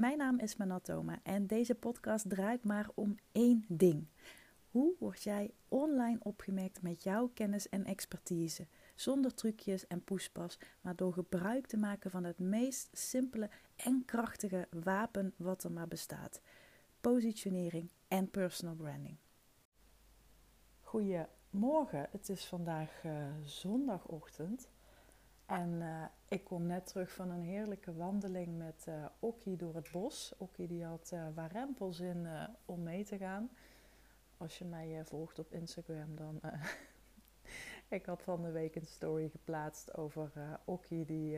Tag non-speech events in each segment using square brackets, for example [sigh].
Mijn naam is Manatoma en deze podcast draait maar om één ding. Hoe word jij online opgemerkt met jouw kennis en expertise? Zonder trucjes en poespas, maar door gebruik te maken van het meest simpele en krachtige wapen wat er maar bestaat: positionering en personal branding. Goedemorgen, het is vandaag uh, zondagochtend. En uh, ik kom net terug van een heerlijke wandeling met uh, Okkie door het bos. Okkie die had uh, warempels in om mee te gaan. Als je mij volgt op Instagram, dan... [laughs] ik had van de week een story geplaatst over Okkie die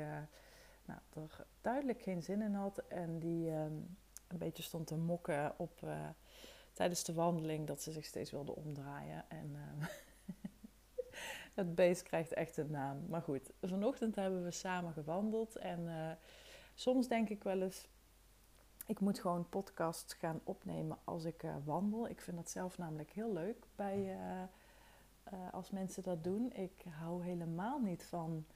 nou, er duidelijk geen zin in had. En die een beetje stond te mokken op, tijdens de wandeling dat ze zich steeds wilde omdraaien. En... [laughs] Het beest krijgt echt een naam. Maar goed, vanochtend hebben we samen gewandeld. En uh, soms denk ik wel eens, ik moet gewoon podcasts gaan opnemen als ik uh, wandel. Ik vind dat zelf namelijk heel leuk bij, uh, als mensen dat doen. Ik hou helemaal niet van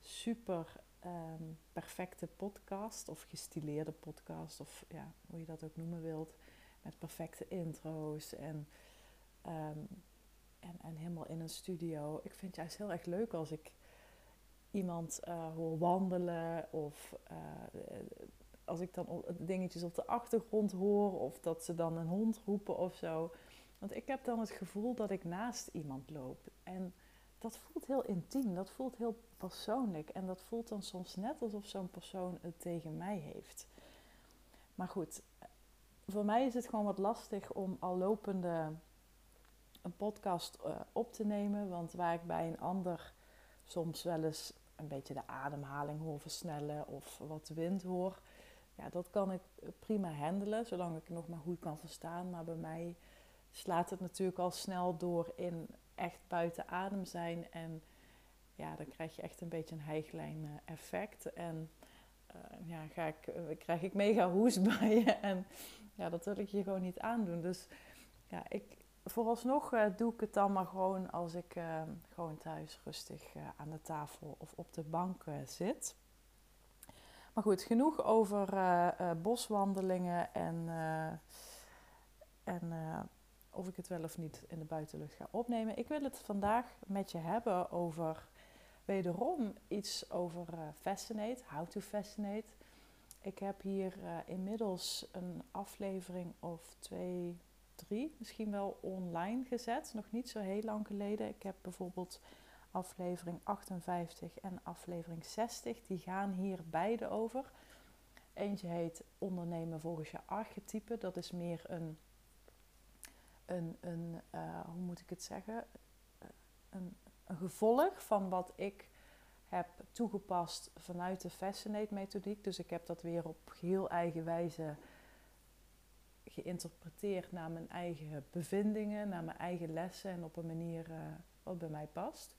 super um, perfecte podcast of gestileerde podcast. Of ja, hoe je dat ook noemen wilt. Met perfecte intro's en... Um, en, en helemaal in een studio. Ik vind het juist heel erg leuk als ik iemand uh, hoor wandelen of uh, als ik dan dingetjes op de achtergrond hoor of dat ze dan een hond roepen of zo. Want ik heb dan het gevoel dat ik naast iemand loop. En dat voelt heel intiem, dat voelt heel persoonlijk. En dat voelt dan soms net alsof zo'n persoon het tegen mij heeft. Maar goed, voor mij is het gewoon wat lastig om al lopende een podcast uh, op te nemen. Want waar ik bij een ander soms wel eens een beetje de ademhaling hoor versnellen of wat wind hoor. Ja, dat kan ik prima handelen, zolang ik nog maar goed kan verstaan. Maar bij mij slaat het natuurlijk al snel door in echt buiten adem zijn. En ja, dan krijg je echt een beetje een hijglijn eh, effect. En uh, ja, ga ik, krijg ik mega hoes [laughs] bij je. En ja, dat wil ik je gewoon niet aandoen. Dus ja, ik, vooralsnog uh, doe ik het dan maar gewoon als ik uh, gewoon thuis rustig uh, aan de tafel of op de bank zit. Maar goed, genoeg over boswandelingen en, en of ik het wel of niet in de buitenlucht ga opnemen. Ik wil het vandaag met je hebben over wederom iets over Fascinate, How to Fascinate. Ik heb hier inmiddels een aflevering of twee, drie misschien wel online gezet. Nog niet zo heel lang geleden. Ik heb bijvoorbeeld aflevering 58 en aflevering 60. Die gaan hier beide over. Eentje heet ondernemen volgens je archetype. Dat is meer een, een, een uh, hoe moet ik het zeggen? Een, een gevolg van wat ik heb toegepast vanuit de Fascinate methodiek. Dus ik heb dat weer op heel eigen wijze geïnterpreteerd naar mijn eigen bevindingen, naar mijn eigen lessen en op een manier uh, wat bij mij past.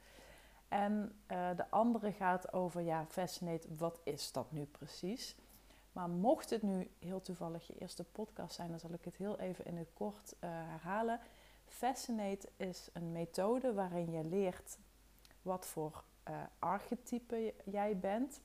En uh, de andere gaat over, ja, Fascinate, wat is dat nu precies? Maar mocht het nu heel toevallig je eerste podcast zijn, dan zal ik het heel even in het kort uh, herhalen. Fascinate is een methode waarin je leert wat voor archetype jij bent.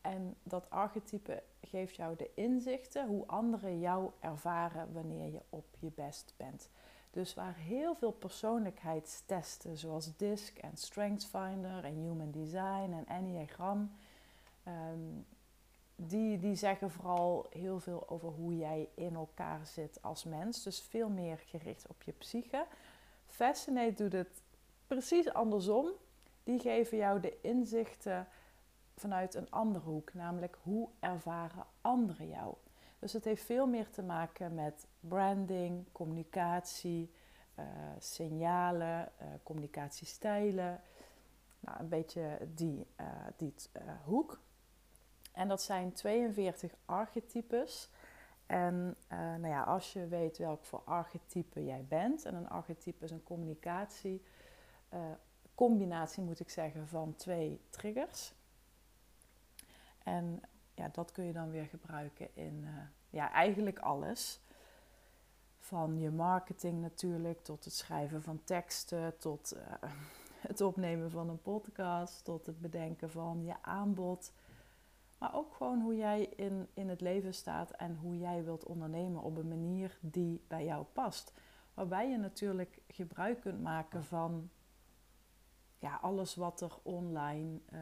En dat archetype geeft jou de inzichten hoe anderen jou ervaren wanneer je op je best bent. Dus waar heel veel persoonlijkheidstesten zoals DISC en StrengthsFinder en Human Design en Enneagram, um, die, die zeggen vooral heel veel over hoe jij in elkaar zit als mens. Dus veel meer gericht op je psyche. Fascinate doet het precies andersom. Die geven jou de inzichten vanuit een andere hoek, namelijk hoe ervaren anderen jou. Dus het heeft veel meer te maken met branding, communicatie, uh, signalen, uh, communicatiestijlen. Nou, een beetje die, uh, die hoek. En dat zijn 42 archetypes. En nou ja, als je weet welk voor archetype jij bent, en een archetype is een communicatie, combinatie moet ik zeggen, van twee triggers. En ja, dat kun je dan weer gebruiken in uh, ja, eigenlijk alles. Van je marketing natuurlijk, tot het schrijven van teksten, tot uh, [laughs] het opnemen van een podcast, tot het bedenken van je aanbod. Maar ook gewoon hoe jij in, in het leven staat en hoe jij wilt ondernemen op een manier die bij jou past. Waarbij je natuurlijk gebruik kunt maken van ja, alles wat er online uh,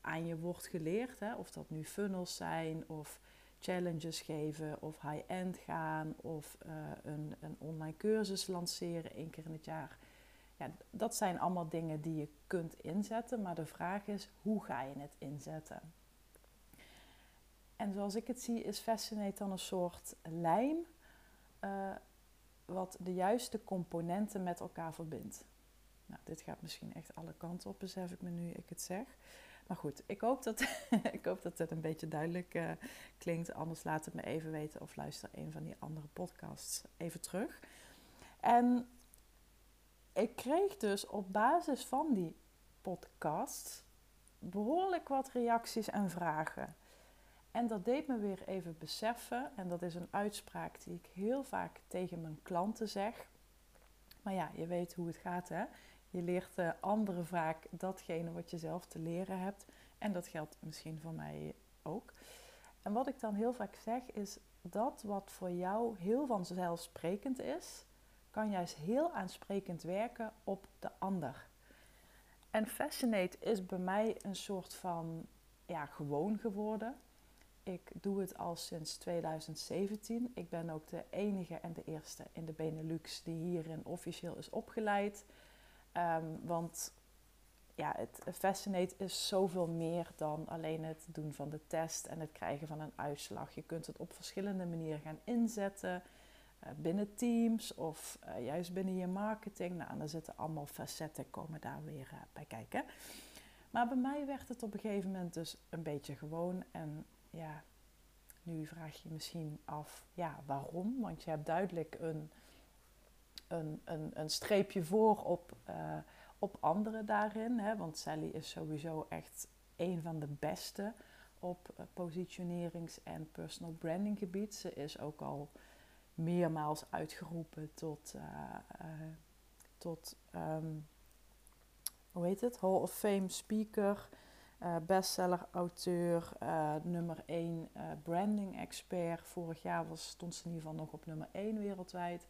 aan je wordt geleerd. Hè? Of dat nu funnels zijn of challenges geven of high-end gaan of uh, een, een online cursus lanceren één keer in het jaar. Ja, dat zijn allemaal dingen die je kunt inzetten, maar de vraag is hoe ga je het inzetten? En zoals ik het zie, is Fascinate dan een soort lijm uh, wat de juiste componenten met elkaar verbindt. Nou, dit gaat misschien echt alle kanten op, besef ik me nu ik het zeg. Maar goed, ik hoop dat, [laughs] ik hoop dat het een beetje duidelijk uh, klinkt. Anders laat het me even weten of luister een van die andere podcasts even terug. En ik kreeg dus op basis van die podcast behoorlijk wat reacties en vragen. En dat deed me weer even beseffen, en dat is een uitspraak die ik heel vaak tegen mijn klanten zeg. Maar ja, je weet hoe het gaat, hè? Je leert uh, anderen vaak datgene wat je zelf te leren hebt. En dat geldt misschien voor mij ook. En wat ik dan heel vaak zeg is dat wat voor jou heel vanzelfsprekend is, kan juist heel aansprekend werken op de ander. En Fascinate is bij mij een soort van ja, gewoon geworden. Ik doe het al sinds 2017. Ik ben ook de enige en de eerste in de Benelux die hierin officieel is opgeleid. Um, want ja, het Fascinate is zoveel meer dan alleen het doen van de test en het krijgen van een uitslag. Je kunt het op verschillende manieren gaan inzetten. Uh, binnen teams of uh, juist binnen je marketing. Nou, dan zitten allemaal facetten, komen daar weer uh, bij kijken. Maar bij mij werd het op een gegeven moment dus een beetje gewoon. En ja, nu vraag je misschien af, ja, waarom? Want je hebt duidelijk een een, een, een streepje voor op, uh, op anderen daarin. Hè? Want Sally is sowieso echt een van de beste op uh, positionerings- en personal branding gebied. Ze is ook al meermaals uitgeroepen tot, uh, tot um, hoe heet het? Hall of Fame speaker, bestseller auteur, nummer 1 branding expert. Vorig jaar was, stond ze in ieder geval nog op nummer 1 wereldwijd.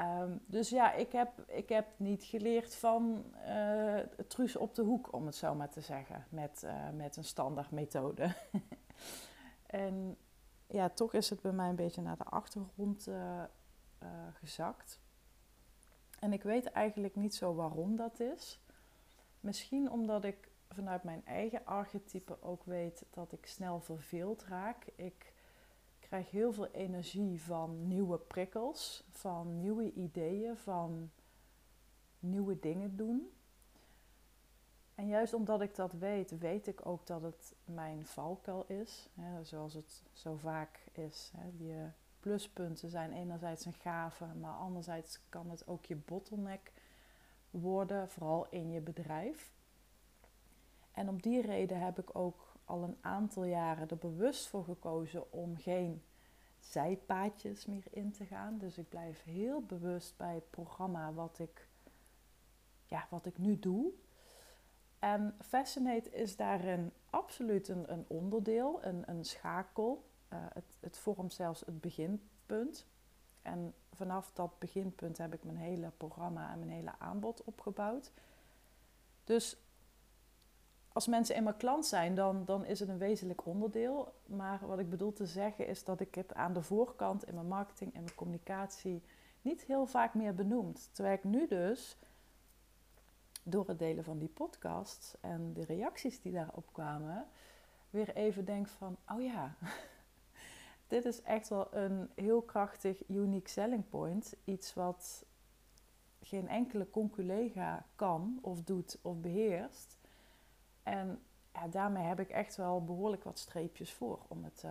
Um, dus ja, ik heb, ik heb niet geleerd van uh, truus op de hoek, om het zo maar te zeggen, met, uh, met een standaard methode. [laughs] en ja, toch is het bij mij een beetje naar de achtergrond uh, gezakt. En ik weet eigenlijk niet zo waarom dat is. Misschien omdat ik vanuit mijn eigen archetype ook weet dat ik snel verveeld raak. Ik krijg heel veel energie van nieuwe prikkels, van nieuwe ideeën, van nieuwe dingen doen. En juist omdat ik dat weet, weet ik ook dat het mijn valkuil is. Zoals het zo vaak is. Hè. Je pluspunten zijn enerzijds een gave, maar anderzijds kan het ook je bottleneck worden, vooral in je bedrijf. En om die reden heb ik ook al een aantal jaren er bewust voor gekozen om geen zijpaadjes meer in te gaan. Dus ik blijf heel bewust bij het programma wat ik, ja, wat ik nu doe. En Fascinate is daarin absoluut een, een onderdeel, een, een schakel. Uh, het, het vormt zelfs het beginpunt. En vanaf dat beginpunt heb ik mijn hele programma en mijn hele aanbod opgebouwd. Dus als mensen eenmaal klant zijn, dan, dan is het een wezenlijk onderdeel. Maar wat ik bedoel te zeggen is dat ik het aan de voorkant in mijn marketing en mijn communicatie niet heel vaak meer benoemd. Terwijl ik nu dus door het delen van die podcast en de reacties die daarop kwamen, weer even denk van, oh ja, [laughs] dit is echt wel een heel krachtig unique selling point. Iets wat geen enkele conculega kan of doet of beheerst. En ja, daarmee heb ik echt wel behoorlijk wat streepjes voor, om het uh,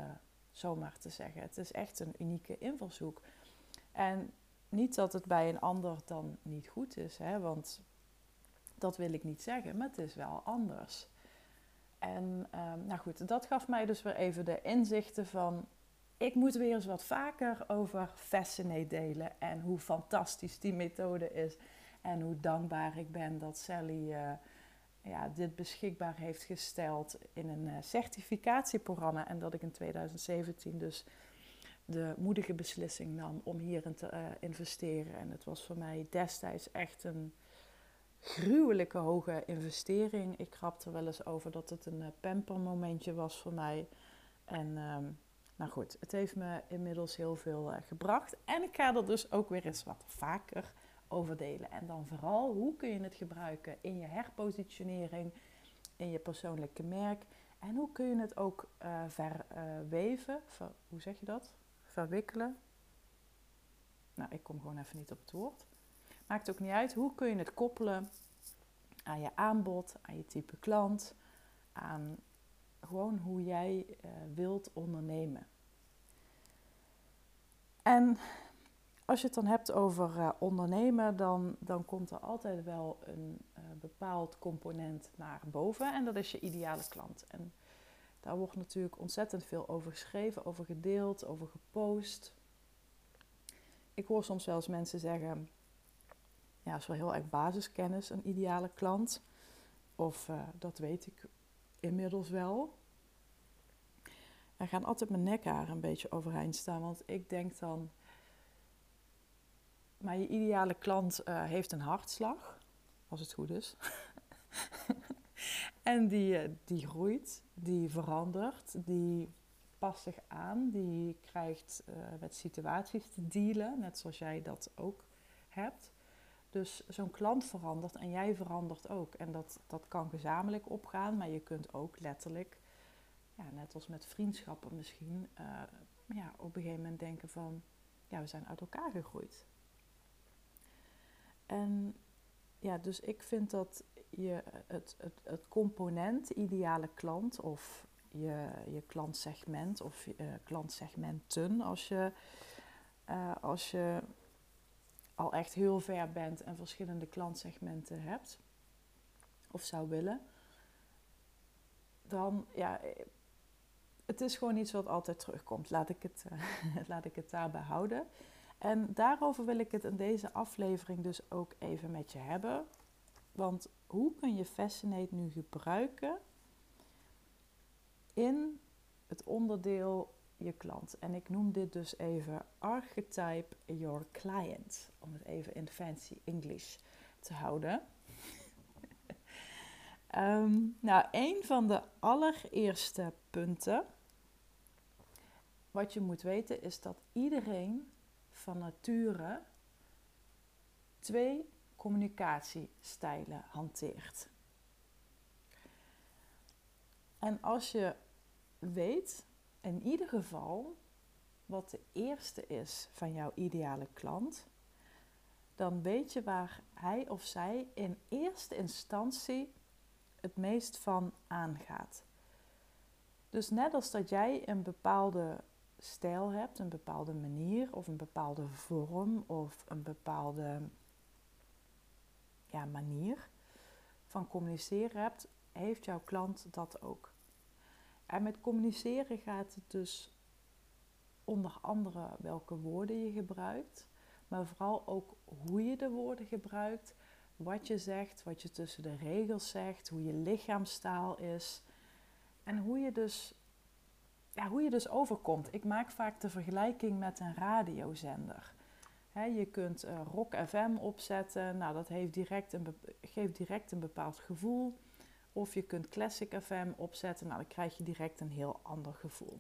zomaar te zeggen. Het is echt een unieke invalshoek. En niet dat het bij een ander dan niet goed is, hè, want dat wil ik niet zeggen, maar het is wel anders. En um, nou goed, dat gaf mij dus weer even de inzichten van... ik moet weer eens wat vaker over Fascinate delen... en hoe fantastisch die methode is... en hoe dankbaar ik ben dat Sally... Uh, ja, dit beschikbaar heeft gesteld in een uh, certificatieprogramma. En dat ik in 2017 dus de moedige beslissing nam om hierin te uh, investeren. En het was voor mij destijds echt een gruwelijke hoge investering. Ik grap er wel eens over dat het een uh, pampermomentje was voor mij. En um, nou goed, het heeft me inmiddels heel veel gebracht. En ik ga er dus ook weer eens wat vaker over delen. En dan vooral, hoe kun je het gebruiken in je herpositionering, in je persoonlijke merk. En hoe kun je het ook uh, verweven, ver, hoe zeg je dat? Verwikkelen. Nou, ik kom gewoon even niet op het woord. Maakt ook niet uit. Hoe kun je het koppelen aan je aanbod, aan je type klant, aan gewoon hoe jij uh, wilt ondernemen. En als je het dan hebt over uh, ondernemen, dan, dan komt er altijd wel een uh, bepaald component naar boven. En dat is je ideale klant. En daar wordt natuurlijk ontzettend veel over geschreven, over gedeeld, over gepost. Ik hoor soms eens mensen zeggen: Ja, dat is wel heel erg basiskennis, een ideale klant. Of uh, dat weet ik inmiddels wel. Er gaan altijd mijn nekhaar een beetje overeind staan, want ik denk dan maar je ideale klant uh, heeft een hartslag, als het goed is. [laughs] en die, uh, die groeit, die verandert, die past zich aan, die krijgt uh, met situaties te dealen, net zoals jij dat ook hebt. Dus zo'n klant verandert en jij verandert ook. En dat, dat kan gezamenlijk opgaan, maar je kunt ook letterlijk, ja, net als met vriendschappen misschien, ja, op een gegeven moment denken van, ja, we zijn uit elkaar gegroeid. En ja, dus ik vind dat je het, het, het component ideale klant of je, je klantsegment of je uh, klantsegmenten als je, uh, als je al echt heel ver bent en verschillende klantsegmenten hebt of zou willen, dan ja, het is gewoon iets wat altijd terugkomt. Laat ik het, uh, [laughs] laat ik het daarbij houden. En daarover wil ik het in deze aflevering dus ook even met je hebben. Want hoe kun je Fascinate nu gebruiken in het onderdeel je klant? En ik noem dit dus even Archetype Your Client, om het even in fancy English te houden. um, [laughs] nou, een van de allereerste punten wat je moet weten is dat iedereen van nature twee communicatiestijlen hanteert. En als je weet, in ieder geval, wat de eerste is van jouw ideale klant, dan weet je waar hij of zij in eerste instantie het meest van aangaat. Dus net als dat jij een bepaalde stijl hebt, een bepaalde manier of een bepaalde vorm of een bepaalde ja, manier van communiceren hebt, heeft jouw klant dat ook. En met communiceren gaat het dus onder andere welke woorden je gebruikt, maar vooral ook hoe je de woorden gebruikt, wat je zegt, wat je tussen de regels zegt, hoe je lichaamstaal is en hoe je dus hoe je dus overkomt. Ik maak vaak de vergelijking met een radiozender. je kunt uh, Rock FM opzetten, nou, dat heeft direct een geeft direct een bepaald gevoel. Of je kunt Classic FM opzetten, nou, dan krijg je direct een heel ander gevoel.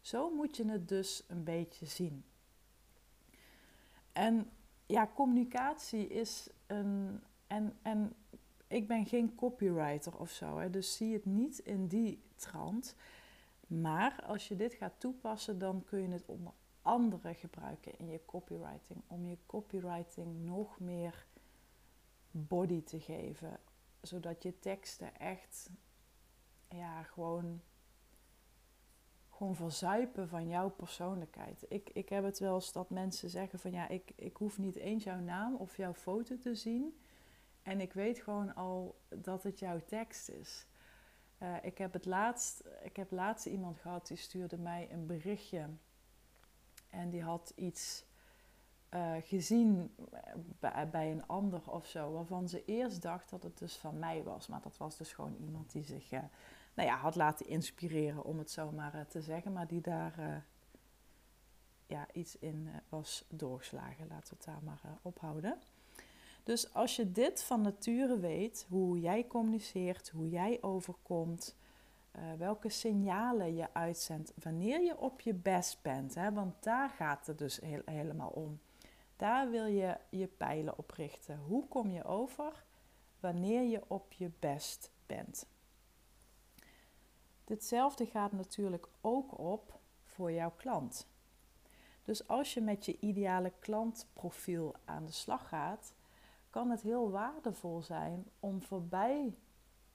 Zo moet je het dus een beetje zien. En ja, communicatie is een. En, en ik ben geen copywriter of zo, hè, dus zie het niet in die trant. Maar als je dit gaat toepassen, dan kun je het onder andere gebruiken in je copywriting. Om je copywriting nog meer body te geven. Zodat je teksten echt ja, gewoon, gewoon verzuipen van jouw persoonlijkheid. Ik, ik heb het wel eens dat mensen zeggen van ja, ik, ik hoef niet eens jouw naam of jouw foto te zien. En ik weet gewoon al dat het jouw tekst is. Uh, ik, heb het laatst, ik heb laatst iemand gehad die stuurde mij een berichtje. En die had iets uh, gezien bij, bij, een ander of zo, waarvan ze eerst dacht dat het dus van mij was. Maar dat was dus gewoon iemand die zich nou ja, had laten inspireren, om het zo maar te zeggen, maar die daar ja, iets in was doorgeslagen. Laten we het daar maar ophouden. Dus als je dit van nature weet, hoe jij communiceert, hoe jij overkomt, uh, welke signalen je uitzendt wanneer je op je best bent, hè, want daar gaat het dus helemaal om. Daar wil je je pijlen op richten. Hoe kom je over wanneer je op je best bent? Ditzelfde gaat natuurlijk ook op voor jouw klant. Dus als je met je ideale klantprofiel aan de slag gaat, kan het heel waardevol zijn om voorbij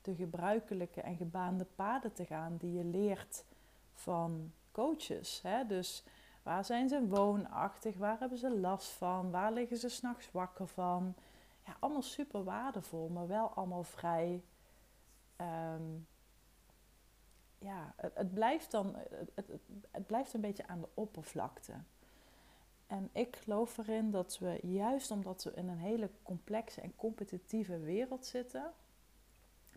de gebruikelijke en gebaande paden te gaan die je leert van coaches. Hè? Dus waar zijn ze woonachtig? Waar hebben ze last van? Waar liggen ze s'nachts wakker van? Ja, allemaal super waardevol, maar wel allemaal vrij. Ehm, ja, het, blijft dan het, het blijft een beetje aan de oppervlakte. En ik geloof erin dat we, juist omdat we in een hele complexe en competitieve wereld zitten,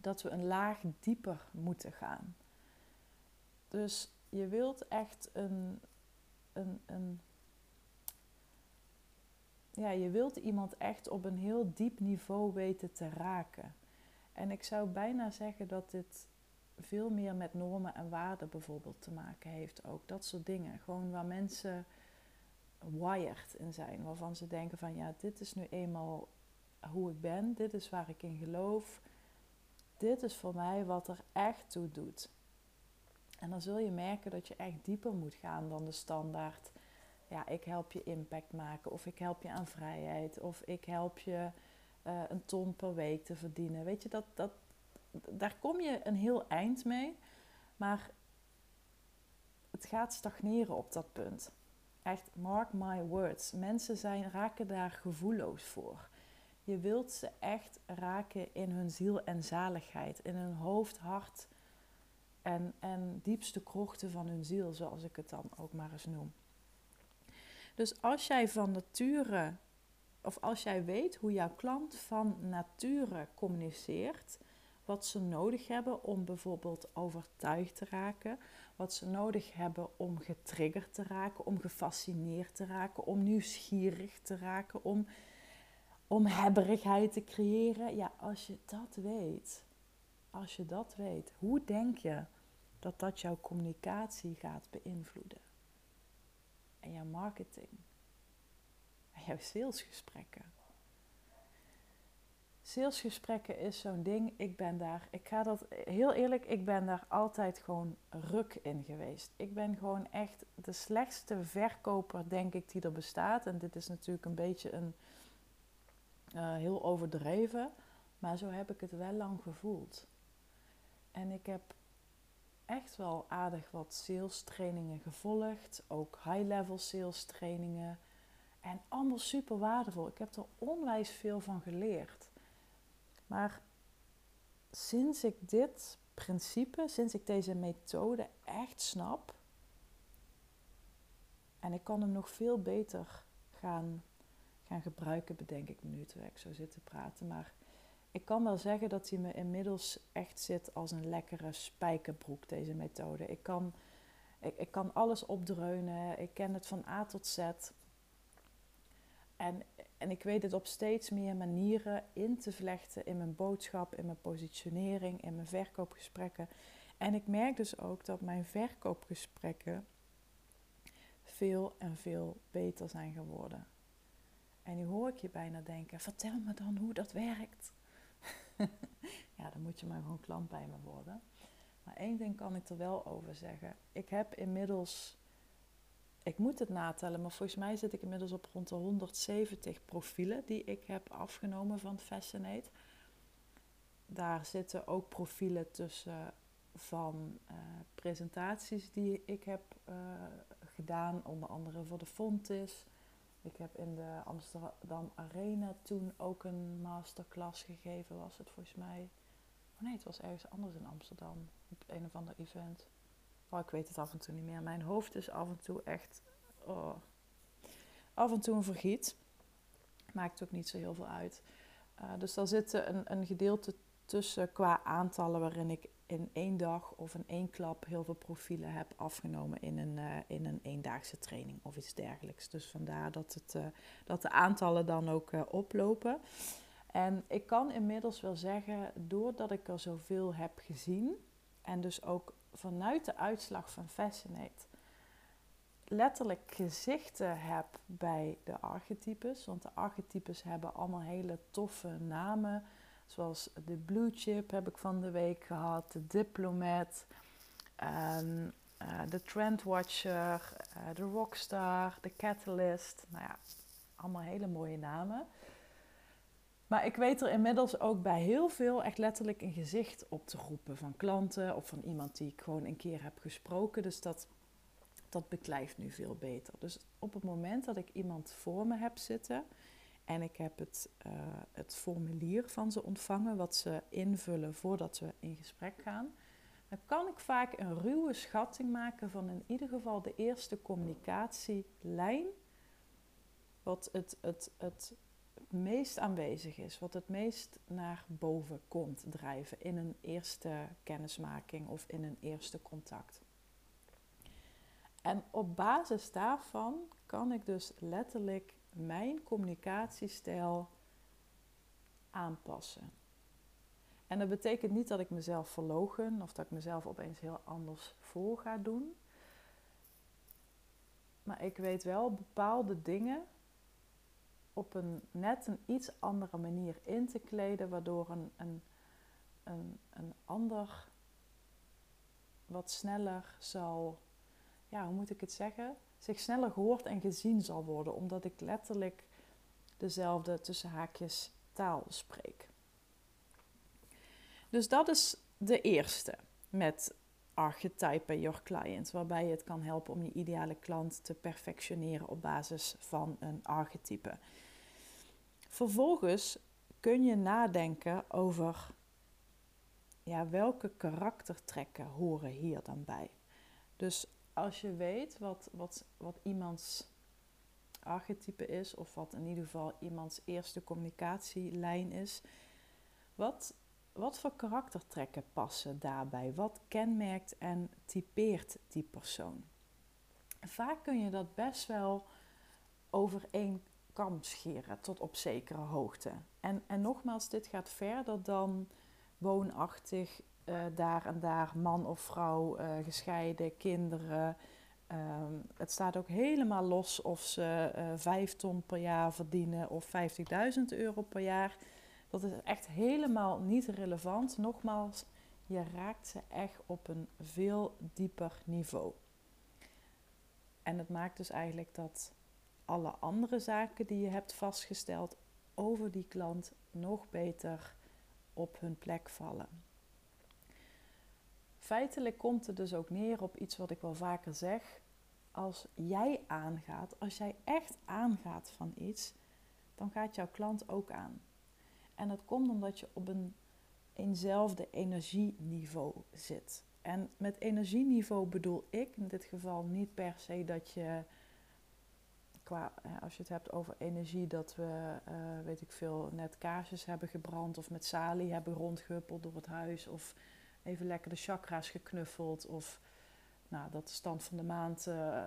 dat we een laag dieper moeten gaan. Dus je wilt echt een, een, een ja, je wilt iemand echt op een heel diep niveau weten te raken. En ik zou bijna zeggen dat dit veel meer met normen en waarden bijvoorbeeld te maken heeft. Ook dat soort dingen. Gewoon waar mensen wired in zijn. Waarvan ze denken van ja, dit is nu eenmaal hoe ik ben. Dit is waar ik in geloof. Dit is voor mij wat er echt toe doet. En dan zul je merken dat je echt dieper moet gaan dan de standaard. Ja, ik help je impact maken. Of ik help je aan vrijheid. Of ik help je uh, een ton per week te verdienen. Weet je, dat, dat, daar kom je een heel eind mee. Maar het gaat stagneren op dat punt. Echt, mark my words. Mensen zijn, raken daar gevoelloos voor. Je wilt ze echt raken in hun ziel en zaligheid. In hun hoofd, hart en, en diepste krochten van hun ziel, zoals ik het dan ook maar eens noem. Dus als jij van nature, of als jij weet hoe jouw klant van nature communiceert, wat ze nodig hebben om bijvoorbeeld overtuigd te raken, wat ze nodig hebben om getriggerd te raken, om gefascineerd te raken, om nieuwsgierig te raken, om, om hebberigheid te creëren. Ja, als je dat weet, als je dat weet, hoe denk je dat dat jouw communicatie gaat beïnvloeden? En jouw marketing? En jouw salesgesprekken? Salesgesprekken is zo'n ding. Ik ben daar, ik ga dat heel eerlijk, ik ben daar altijd gewoon ruk in geweest. Ik ben gewoon echt de slechtste verkoper, denk ik, die er bestaat. En dit is natuurlijk een beetje een uh, heel overdreven, maar zo heb ik het wel lang gevoeld. En ik heb echt wel aardig wat sales trainingen gevolgd, ook high-level sales trainingen. En allemaal super waardevol. Ik heb er onwijs veel van geleerd. Maar sinds ik dit principe, sinds ik deze methode echt snap, en ik kan hem nog veel beter gaan, gaan gebruiken, bedenk ik nu terwijl ik zo zit te praten. Maar ik kan wel zeggen dat hij me inmiddels echt zit als een lekkere spijkerbroek, deze methode. Ik kan, ik, ik kan alles opdreunen, ik ken het van A tot Z. En en ik weet het op steeds meer manieren in te vlechten in mijn boodschap, in mijn positionering, in mijn verkoopgesprekken. En ik merk dus ook dat mijn verkoopgesprekken veel en veel beter zijn geworden. En nu hoor ik je bijna denken: vertel me dan hoe dat werkt. [laughs] ja, dan moet je maar gewoon klant bij me worden. Maar één ding kan ik er wel over zeggen. Ik heb inmiddels ik moet het natellen, maar volgens mij zit ik inmiddels op rond de 170 profielen die ik heb afgenomen van Fascinate. Daar zitten ook profielen tussen van uh, presentaties die ik heb uh, gedaan, onder andere voor de Fontis. Ik heb in de Amsterdam Arena toen ook een masterclass gegeven, was het volgens mij. Oh nee, het was ergens anders in Amsterdam, op een of ander event. Oh, ik weet het af en toe niet meer. Mijn hoofd is af en toe echt. Oh. af en toe een vergiet. Maakt ook niet zo heel veel uit. Uh, dus daar zit een, een gedeelte tussen qua aantallen waarin ik in één dag of in één klap heel veel profielen heb afgenomen in een, uh, in een eendaagse training of iets dergelijks. Dus vandaar dat, het, uh, dat de aantallen dan ook oplopen. En ik kan inmiddels wel zeggen, doordat ik er zoveel heb gezien en dus ook vanuit de uitslag van Fascinate letterlijk gezichten heb bij de archetypes. Want de archetypes hebben allemaal hele toffe namen. Zoals de Blue Chip heb ik van de week gehad, de Diplomat, um, uh, de Trendwatcher, uh, de Rockstar, de Catalyst. Nou ja, allemaal hele mooie namen. Maar ik weet er inmiddels ook bij heel veel echt letterlijk een gezicht op te roepen van klanten of van iemand die ik gewoon een keer heb gesproken. Dus dat, dat beklijft nu veel beter. Dus op het moment dat ik iemand voor me heb zitten en ik heb het, uh, het formulier van ze ontvangen, wat ze invullen voordat we in gesprek gaan, dan kan ik vaak een ruwe schatting maken van in ieder geval de eerste communicatielijn, wat het, het, het meest aanwezig is, wat het meest naar boven komt drijven in een eerste kennismaking of in een eerste contact. En op basis daarvan kan ik dus letterlijk mijn communicatiestijl aanpassen. En dat betekent niet dat ik mezelf verlogen of dat ik mezelf opeens heel anders voor ga doen. Maar ik weet wel bepaalde dingen op een net een iets andere manier in te kleden, waardoor een, een, een, een ander wat sneller zal, ja, hoe moet ik het zeggen? zich sneller gehoord en gezien zal worden, omdat ik letterlijk dezelfde tussen haakjes taal spreek. Dus dat is de eerste met Archetype Your Client, waarbij je het kan helpen om je ideale klant te perfectioneren op basis van een archetype. Vervolgens kun je nadenken over ja, welke karaktertrekken horen hier dan bij. Dus als je weet wat, wat, wat iemands archetype is, of wat in ieder geval iemands eerste communicatielijn is, wat, wat voor karaktertrekken passen daarbij? Wat kenmerkt en typeert die persoon? Vaak kun je dat best wel over één kam scheren tot op zekere hoogte. En, en nogmaals, dit gaat verder dan woonachtig uh, daar en daar man of vrouw, uh, gescheiden, kinderen. Um, het staat ook helemaal los of ze uh, 5 ton per jaar verdienen of 50.000 euro per jaar. Dat is echt helemaal niet relevant. Nogmaals, je raakt ze echt op een veel dieper niveau. En het maakt dus eigenlijk dat alle andere zaken die je hebt vastgesteld over die klant nog beter op hun plek vallen feitelijk komt het dus ook neer op iets wat ik wel vaker zeg. Als jij aangaat, als jij echt aangaat van iets, dan gaat jouw klant ook aan. En dat komt omdat je op een eenzelfde energieniveau zit. En met energieniveau bedoel ik in dit geval niet per se dat je, qua, als je het hebt over energie, dat we, uh, weet ik veel, net kaarsjes hebben gebrand of met salie hebben rondgehuppeld door het huis of even lekker de chakra's geknuffeld. Of nou, dat de stand van de maand, uh,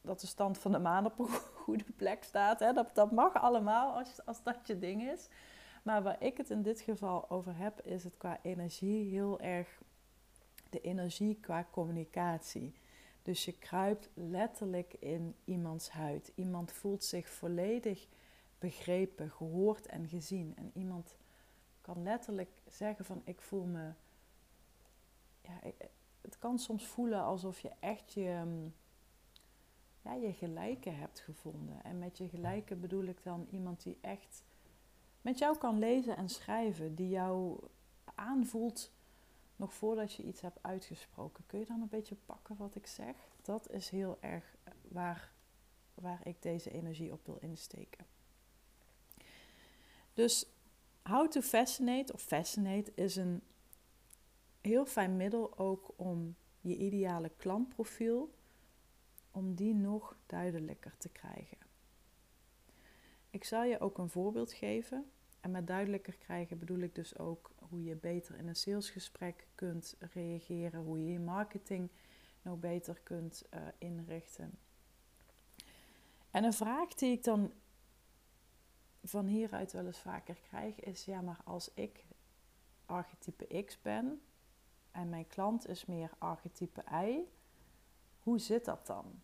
dat de stand van de maan op een [laughs] goede plek staat. Hè? Dat, dat mag allemaal als, als dat je ding is. Maar waar ik het in dit geval over heb, is het qua energie heel erg de energie qua communicatie. Dus je kruipt letterlijk in iemands huid. Iemand voelt zich volledig begrepen, gehoord en gezien. En iemand kan letterlijk zeggen van ik voel me ja, het kan soms voelen alsof je echt je, mm, ja, je gelijke hebt gevonden. En met je gelijke bedoel ik dan iemand die echt met jou kan lezen en schrijven, die jou aanvoelt nog voordat je iets hebt uitgesproken. Kun je dan een beetje pakken wat ik zeg? Dat is heel erg waar, waar ik deze energie op wil insteken. Dus How to Fascinate of Fascinate is een heel fijn middel ook om je ideale klantprofiel, om die nog duidelijker te krijgen. Ik zal je ook een voorbeeld geven. En met duidelijker krijgen bedoel ik dus ook hoe je beter in een salesgesprek kunt reageren, hoe je je marketing nog beter kunt uh, inrichten. En een vraag die ik dan van hieruit wel eens vaker krijg is: ja, maar als ik archetype X ben en mijn klant is meer archetype Y, hoe zit dat dan?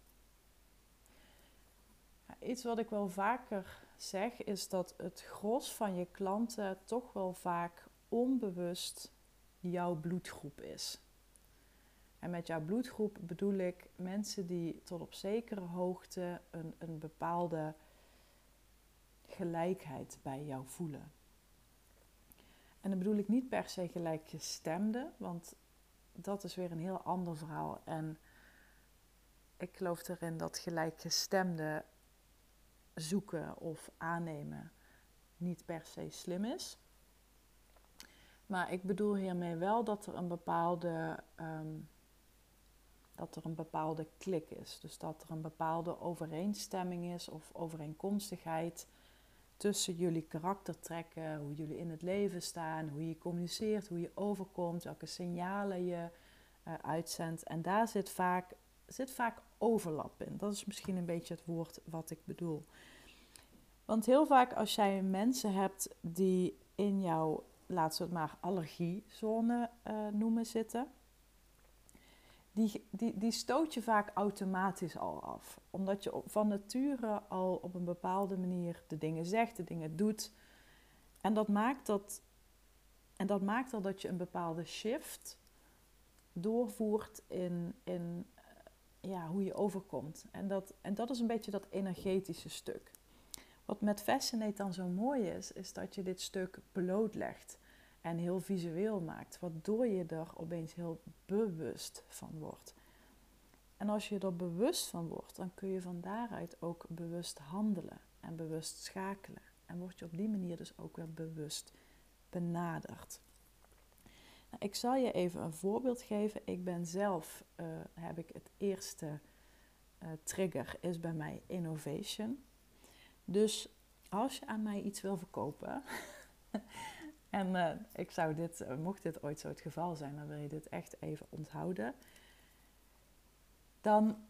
Iets wat ik wel vaker zeg is dat het gros van je klanten toch wel vaak onbewust jouw bloedgroep is. En met jouw bloedgroep bedoel ik mensen die tot op zekere hoogte een, een bepaalde gelijkheid bij jou voelen. En dan bedoel ik niet per se gelijkgestemde, want dat is weer een heel ander verhaal. En ik geloof erin dat gelijkgestemde zoeken of aannemen niet per se slim is. Maar ik bedoel hiermee wel dat er een bepaalde, um, dat er een bepaalde klik is. Dus dat er een bepaalde overeenstemming is of overeenkomstigheid tussen jullie karaktertrekken, hoe jullie in het leven staan, hoe je communiceert, hoe je overkomt, welke signalen je uh, uitzendt. En daar zit vaak, zit vaak overlap in. Dat is misschien een beetje het woord wat ik bedoel. Want heel vaak als jij mensen hebt die in jouw, laten we het maar allergiezone uh, noemen zitten, die, die, die stoot je vaak automatisch al af. Omdat je van nature al op een bepaalde manier de dingen zegt, de dingen doet. En dat maakt, dat, en dat maakt al dat je een bepaalde shift doorvoert in, in eh, ja, hoe je overkomt. En dat, en dat is een beetje dat energetische stuk. Wat met Fascinate dan zo mooi is, is dat je dit stuk blootlegt en heel visueel maakt, waardoor je er opeens heel bewust van wordt. En als je er bewust van wordt, dan kun je van daaruit ook bewust handelen en bewust schakelen. En word je op die manier dus ook weer bewust benaderd. Ik zal je even een voorbeeld geven. Ik ben zelf, uh, heb ik het eerste uh, trigger, is bij mij innovation. Dus als je aan mij iets wil verkopen, [laughs] en uh, ik zou dit, mocht dit ooit zo het geval zijn, dan wil je dit echt even onthouden. Dan,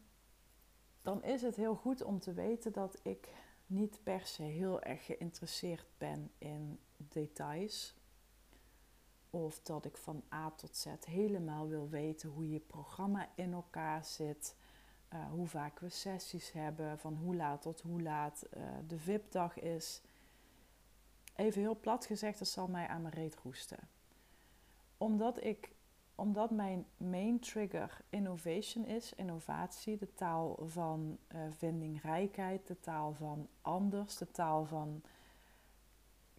dan is het heel goed om te weten dat ik niet per se heel erg geïnteresseerd ben in details. Of dat ik van A tot Z helemaal wil weten hoe je programma in elkaar zit. Uh, hoe vaak we sessies hebben, van hoe laat tot hoe laat uh, de VIP-dag is even heel plat gezegd, dat zal mij aan mijn reet roesten. Omdat, ik, omdat mijn main trigger innovation is, innovatie, de taal van uh, vindingrijkheid, de taal van anders, de taal van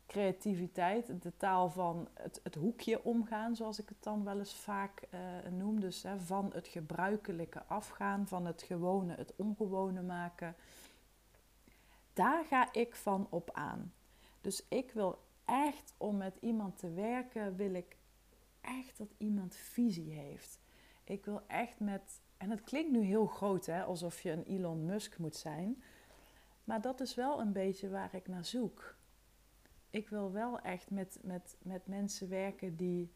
creativiteit, de taal van het, het hoekje omgaan, zoals ik het dan wel eens vaak uh, noem. Dus hè, van het gebruikelijke afgaan, van het gewone het ongewone maken. Daar ga ik van op aan. Dus ik wil echt om met iemand te werken, wil ik echt dat iemand visie heeft. Ik wil echt met, en het klinkt nu heel groot, hè, alsof je een Elon Musk moet zijn. Maar dat is wel een beetje waar ik naar zoek. Ik wil wel echt met, met, met mensen werken die,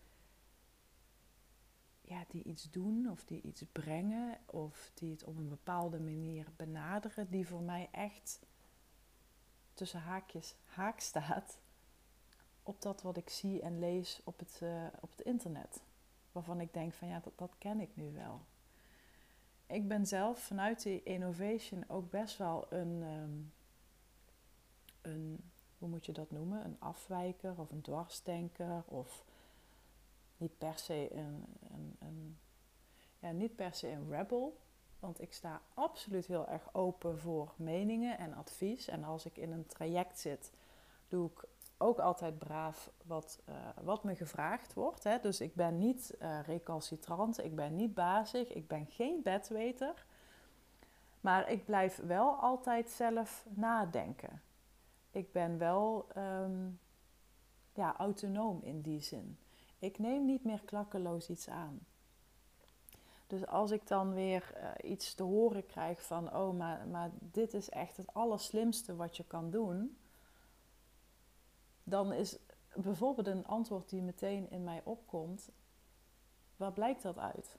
ja, die iets doen of die iets brengen of die het op een bepaalde manier benaderen, die voor mij echt tussen haakjes haak staat op dat wat ik zie en lees op het, uh, op het internet. Waarvan ik denk van ja, dat, dat ken ik nu wel. Ik ben zelf vanuit die innovation ook best wel een, um, een, hoe moet je dat noemen? Een afwijker of een dwarsdenker of niet per se een, een, een ja, niet per se een rebel, want ik sta absoluut heel erg open voor meningen en advies. En als ik in een traject zit, doe ik ook altijd braaf wat, uh, wat me gevraagd wordt. Hè. Dus ik ben niet uh, recalcitrant, ik ben niet bazig, ik ben geen bedweter. Maar ik blijf wel altijd zelf nadenken. Ik ben wel um, ja, autonoom in die zin. Ik neem niet meer klakkeloos iets aan. Dus als ik dan weer uh, iets te horen krijg van, oh, maar, maar dit is echt het allerslimste wat je kan doen, dan is bijvoorbeeld een antwoord die meteen in mij opkomt: waar blijkt dat uit?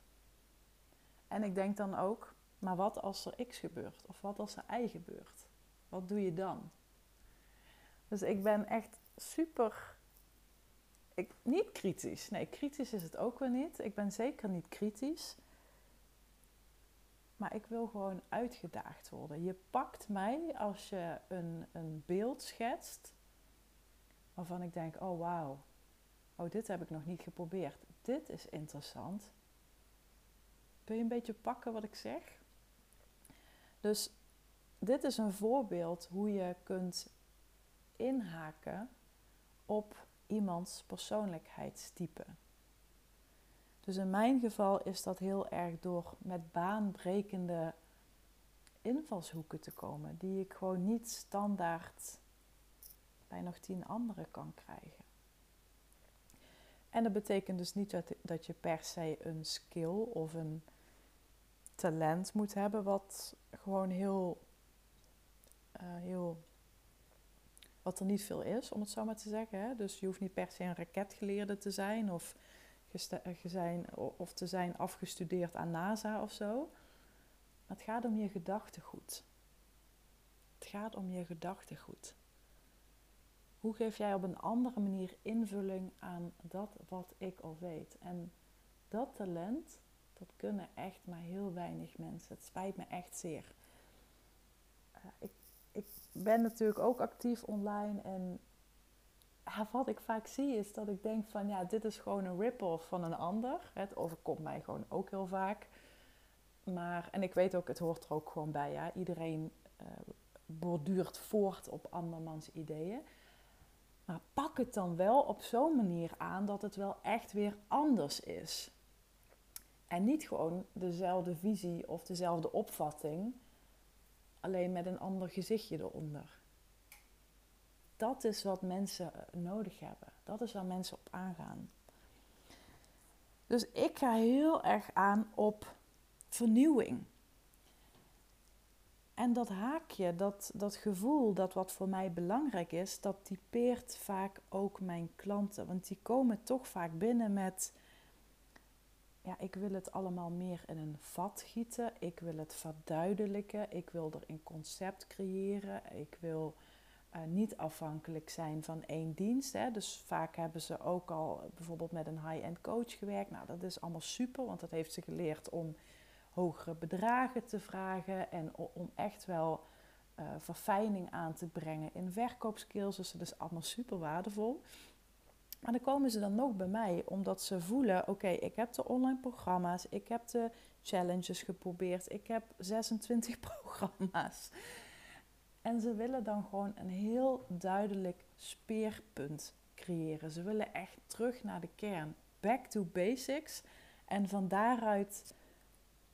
En ik denk dan ook, maar wat als er X gebeurt? Of wat als er Y gebeurt? Wat doe je dan? Dus ik ben echt super. Ik, niet kritisch. Nee, kritisch is het ook weer niet. Ik ben zeker niet kritisch. Maar ik wil gewoon uitgedaagd worden. Je pakt mij als je een, een beeld schetst waarvan ik denk: oh wauw, oh dit heb ik nog niet geprobeerd. Dit is interessant. Kun je een beetje pakken wat ik zeg? Dus dit is een voorbeeld hoe je kunt inhaken op iemands persoonlijkheidstype. Dus in mijn geval is dat heel erg door met baanbrekende invalshoeken te komen, die ik gewoon niet standaard bij nog tien anderen kan krijgen. En dat betekent dus niet dat, je per se een skill of een talent moet hebben, wat gewoon heel, uh, heel wat er niet veel is, om het zo maar te zeggen. Hè? Dus je hoeft niet per se een raketgeleerde te zijn of, zijn, of te zijn afgestudeerd aan NASA of zo. Maar het gaat om je gedachtegoed. Het gaat om je gedachtegoed. Hoe geef jij op een andere manier invulling aan dat wat ik al weet? En dat talent, dat kunnen echt maar heel weinig mensen. Het spijt me echt zeer. Uh, ik ik ben natuurlijk ook actief online en wat ik vaak zie is dat ik denk van ja, dit is gewoon een rip-off van een ander. Het overkomt mij gewoon ook heel vaak. Maar, en ik weet ook, het hoort er ook gewoon bij. Ja. Iedereen uh, borduurt voort op andermans ideeën. Maar pak het dan wel op zo'n manier aan dat het wel echt weer anders is. En niet gewoon dezelfde visie of dezelfde opvatting, alleen met een ander gezichtje eronder. Dat is wat mensen eh, nodig hebben. Dat is waar mensen op aangaan. Dus ik ga heel erg aan op vernieuwing. En dat haakje, dat, dat gevoel, dat wat voor mij belangrijk is, dat typeert vaak ook mijn klanten. Want die komen toch vaak binnen met ja, ik wil het allemaal meer in een vat gieten. Ik wil het verduidelijken. Ik wil er een concept creëren. Ik wil uh, niet afhankelijk zijn van één dienst. Hè. Dus vaak hebben ze ook al bijvoorbeeld met een high-end coach gewerkt. Nou, dat is allemaal super, want dat heeft ze geleerd om hogere bedragen te vragen en om echt wel uh, verfijning aan te brengen in verkoopskills. Dus dat is allemaal super waardevol. Maar dan komen ze dan nog bij mij omdat ze voelen: oké, ik heb de online programma's, ik heb de challenges geprobeerd, ik heb 26 [laughs] programma's. En ze willen dan gewoon een heel duidelijk speerpunt creëren. Ze willen echt terug naar de kern, back to basics. En van daaruit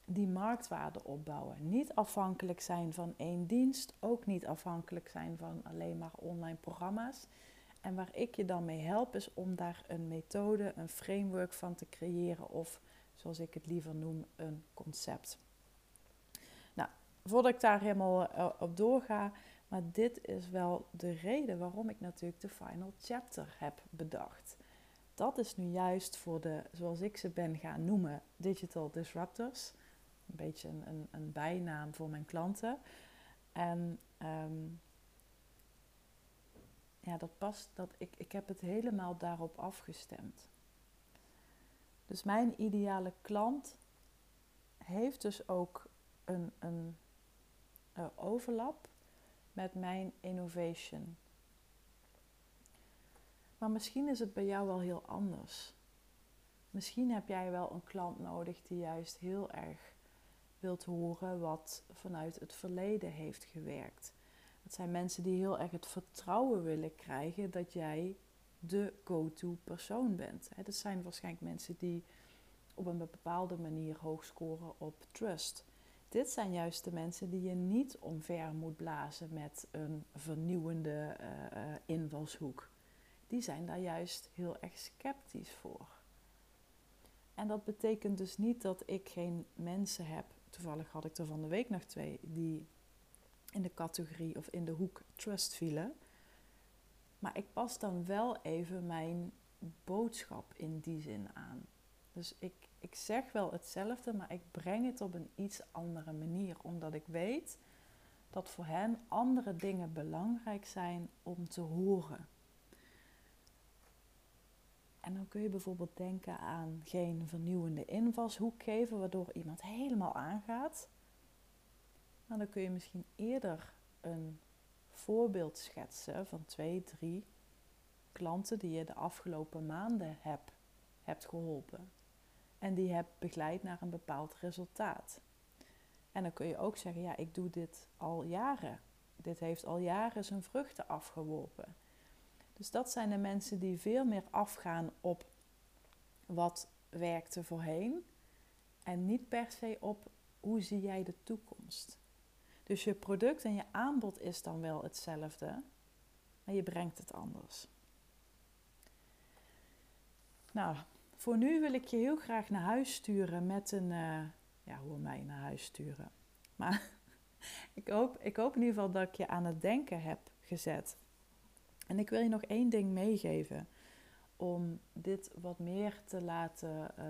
die marktwaarde opbouwen. Niet afhankelijk zijn van één dienst, ook niet afhankelijk zijn van alleen maar online programma's. En waar ik je dan mee help is om daar een methode, een framework van te creëren of zoals ik het liever noem, een concept. Nou, voordat ik daar helemaal eh, op doorga, maar dit is wel de reden waarom ik natuurlijk de final chapter heb bedacht. Dat is nu juist voor de, zoals ik ze ben gaan noemen, digital disruptors. Een beetje een, een, een bijnaam voor mijn klanten. En um, ja, dat past, dat, ik, ik heb het helemaal daarop afgestemd. Dus mijn ideale klant heeft dus ook een, een uh, overlap met mijn innovation. Maar misschien is het bij jou wel heel anders. Misschien heb jij wel een klant nodig die juist heel erg wilt horen wat vanuit het verleden heeft gewerkt. Het zijn mensen die heel erg het vertrouwen willen krijgen dat jij de go-to persoon bent. Dat zijn waarschijnlijk mensen die op een bepaalde manier hoog scoren op trust. Dit zijn juist de mensen die je niet omver moet blazen met een vernieuwende uh, invalshoek. Die zijn daar juist heel erg sceptisch voor. En dat betekent dus niet dat ik geen mensen heb. Toevallig had ik er van de week nog twee die in de categorie of in de hoek trust vielen. Maar ik pas dan wel even mijn boodschap in die zin aan. Dus ik, ik zeg wel hetzelfde, maar ik breng het op een iets andere manier. Omdat ik weet dat voor hen andere dingen belangrijk zijn om te horen. En dan kun je bijvoorbeeld denken aan geen vernieuwende invalshoek geven, waardoor iemand helemaal aangaat. Maar dan kun je misschien eerder een voorbeeld schetsen van twee, drie klanten die je de afgelopen maanden hebt, hebt geholpen. En die hebt begeleid naar een bepaald resultaat. En dan kun je ook zeggen, ja, ik doe dit al jaren. Dit heeft al jaren zijn vruchten afgeworpen. Dus dat zijn de mensen die veel meer afgaan op wat werkte voorheen en niet per se op hoe zie jij de toekomst. Dus je product en je aanbod is dan wel hetzelfde, maar je brengt het anders. Nou, voor nu wil ik je heel graag naar huis sturen met een. Uh, ja, hoe mij naar huis sturen. Maar [laughs] ik hoop, ik hoop in ieder geval dat ik je aan het denken heb gezet. En ik wil je nog één ding meegeven. Om dit wat meer te laten uh,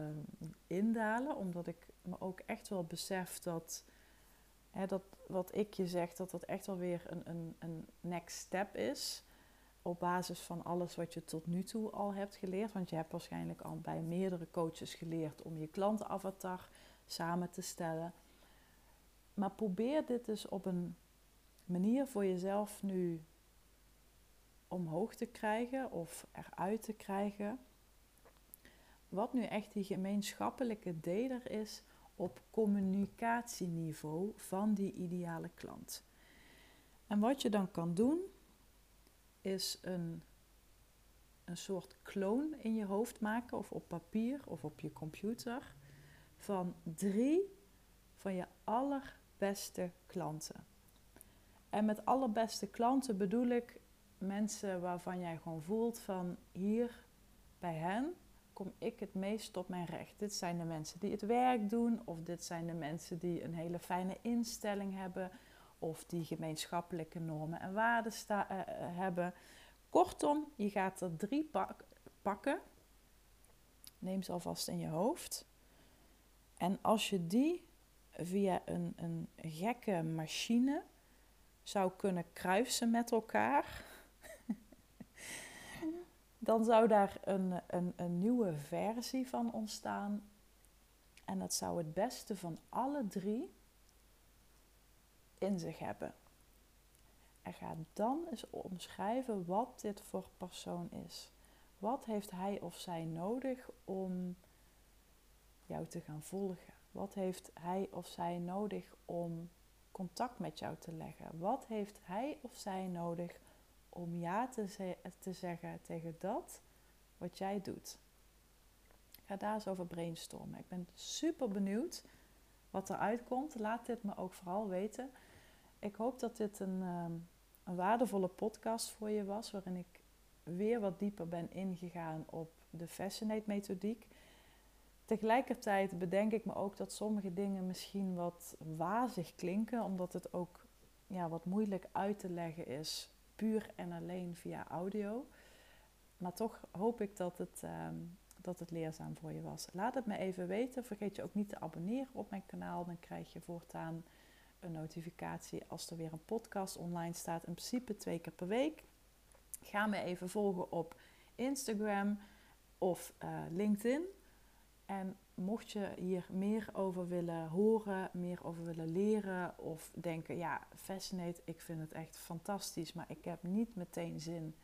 indalen. Omdat ik me ook echt wel besef dat, dat wat ik je zeg, dat dat echt wel weer een, een, een next step is. Op basis van alles wat je tot nu toe al hebt geleerd. Want je hebt waarschijnlijk al bij meerdere coaches geleerd om je klantenavatar samen te stellen. Maar probeer dit dus op een manier voor jezelf nu omhoog te krijgen of eruit te krijgen. Wat nu echt die gemeenschappelijke deler is op communicatieniveau van die ideale klant. En wat je dan kan doen, is een, een soort kloon in je hoofd maken, of op papier of op je computer, van drie van je allerbeste klanten. En met allerbeste klanten bedoel ik mensen waarvan jij gewoon voelt van hier bij hen kom ik het meest op mijn recht. Dit zijn de mensen die het werk doen, of dit zijn de mensen die een hele fijne instelling hebben, of die gemeenschappelijke normen en waarden uh, hebben. Kortom, je gaat er drie pakken. Neem ze alvast in je hoofd. En als je die via een, een gekke machine zou kunnen kruisen met elkaar, dan zou daar een, een, een nieuwe versie van ontstaan. En dat zou het beste van alle drie in zich hebben. En ga dan eens omschrijven wat dit voor persoon is. Wat heeft hij of zij nodig om jou te gaan volgen? Wat heeft hij of zij nodig om contact met jou te leggen? Wat heeft hij of zij nodig om ja te, zeggen tegen dat wat jij doet? Ga daar eens over brainstormen. Ik ben super benieuwd wat eruit komt. Laat dit me ook vooral weten. Ik hoop dat dit een, ehm, een waardevolle podcast voor je was, waarin ik weer wat dieper ben ingegaan op de Fascinate methodiek. Tegelijkertijd bedenk ik me ook dat sommige dingen misschien wat wazig klinken, omdat het ook ja, wat moeilijk uit te leggen is, puur en alleen via audio. Maar toch hoop ik dat het, ehm, dat het leerzaam voor je was. Laat het me even weten. Vergeet je ook niet te abonneren op mijn kanaal. Dan krijg je voortaan een notificatie als er weer een podcast online staat. In principe twee keer per week. Ga me even volgen op Instagram of uh, LinkedIn. En mocht je hier meer over willen horen, meer over willen leren of denken, ja, Fascinate, ik vind het echt fantastisch, maar ik heb niet meteen zin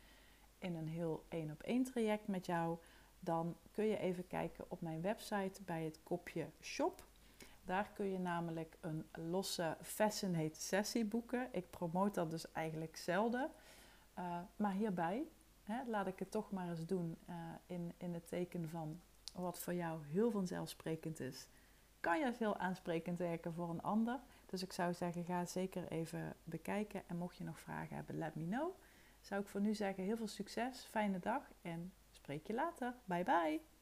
in een heel één op één traject met jou, dan kun je even kijken op mijn website bij het kopje shop. Daar kun je namelijk een losse Fascinate sessie boeken. Ik promoot dat dus eigenlijk zelden. Uh, maar hierbij hè, laat ik het toch maar eens doen uh, in, in het teken van wat voor jou heel vanzelfsprekend is, kan je heel aansprekend werken voor een ander. Dus ik zou zeggen, ga zeker even bekijken. En mocht je nog vragen hebben, let me know. Zou ik voor nu zeggen, heel veel succes, fijne dag en spreek je later. Bye bye!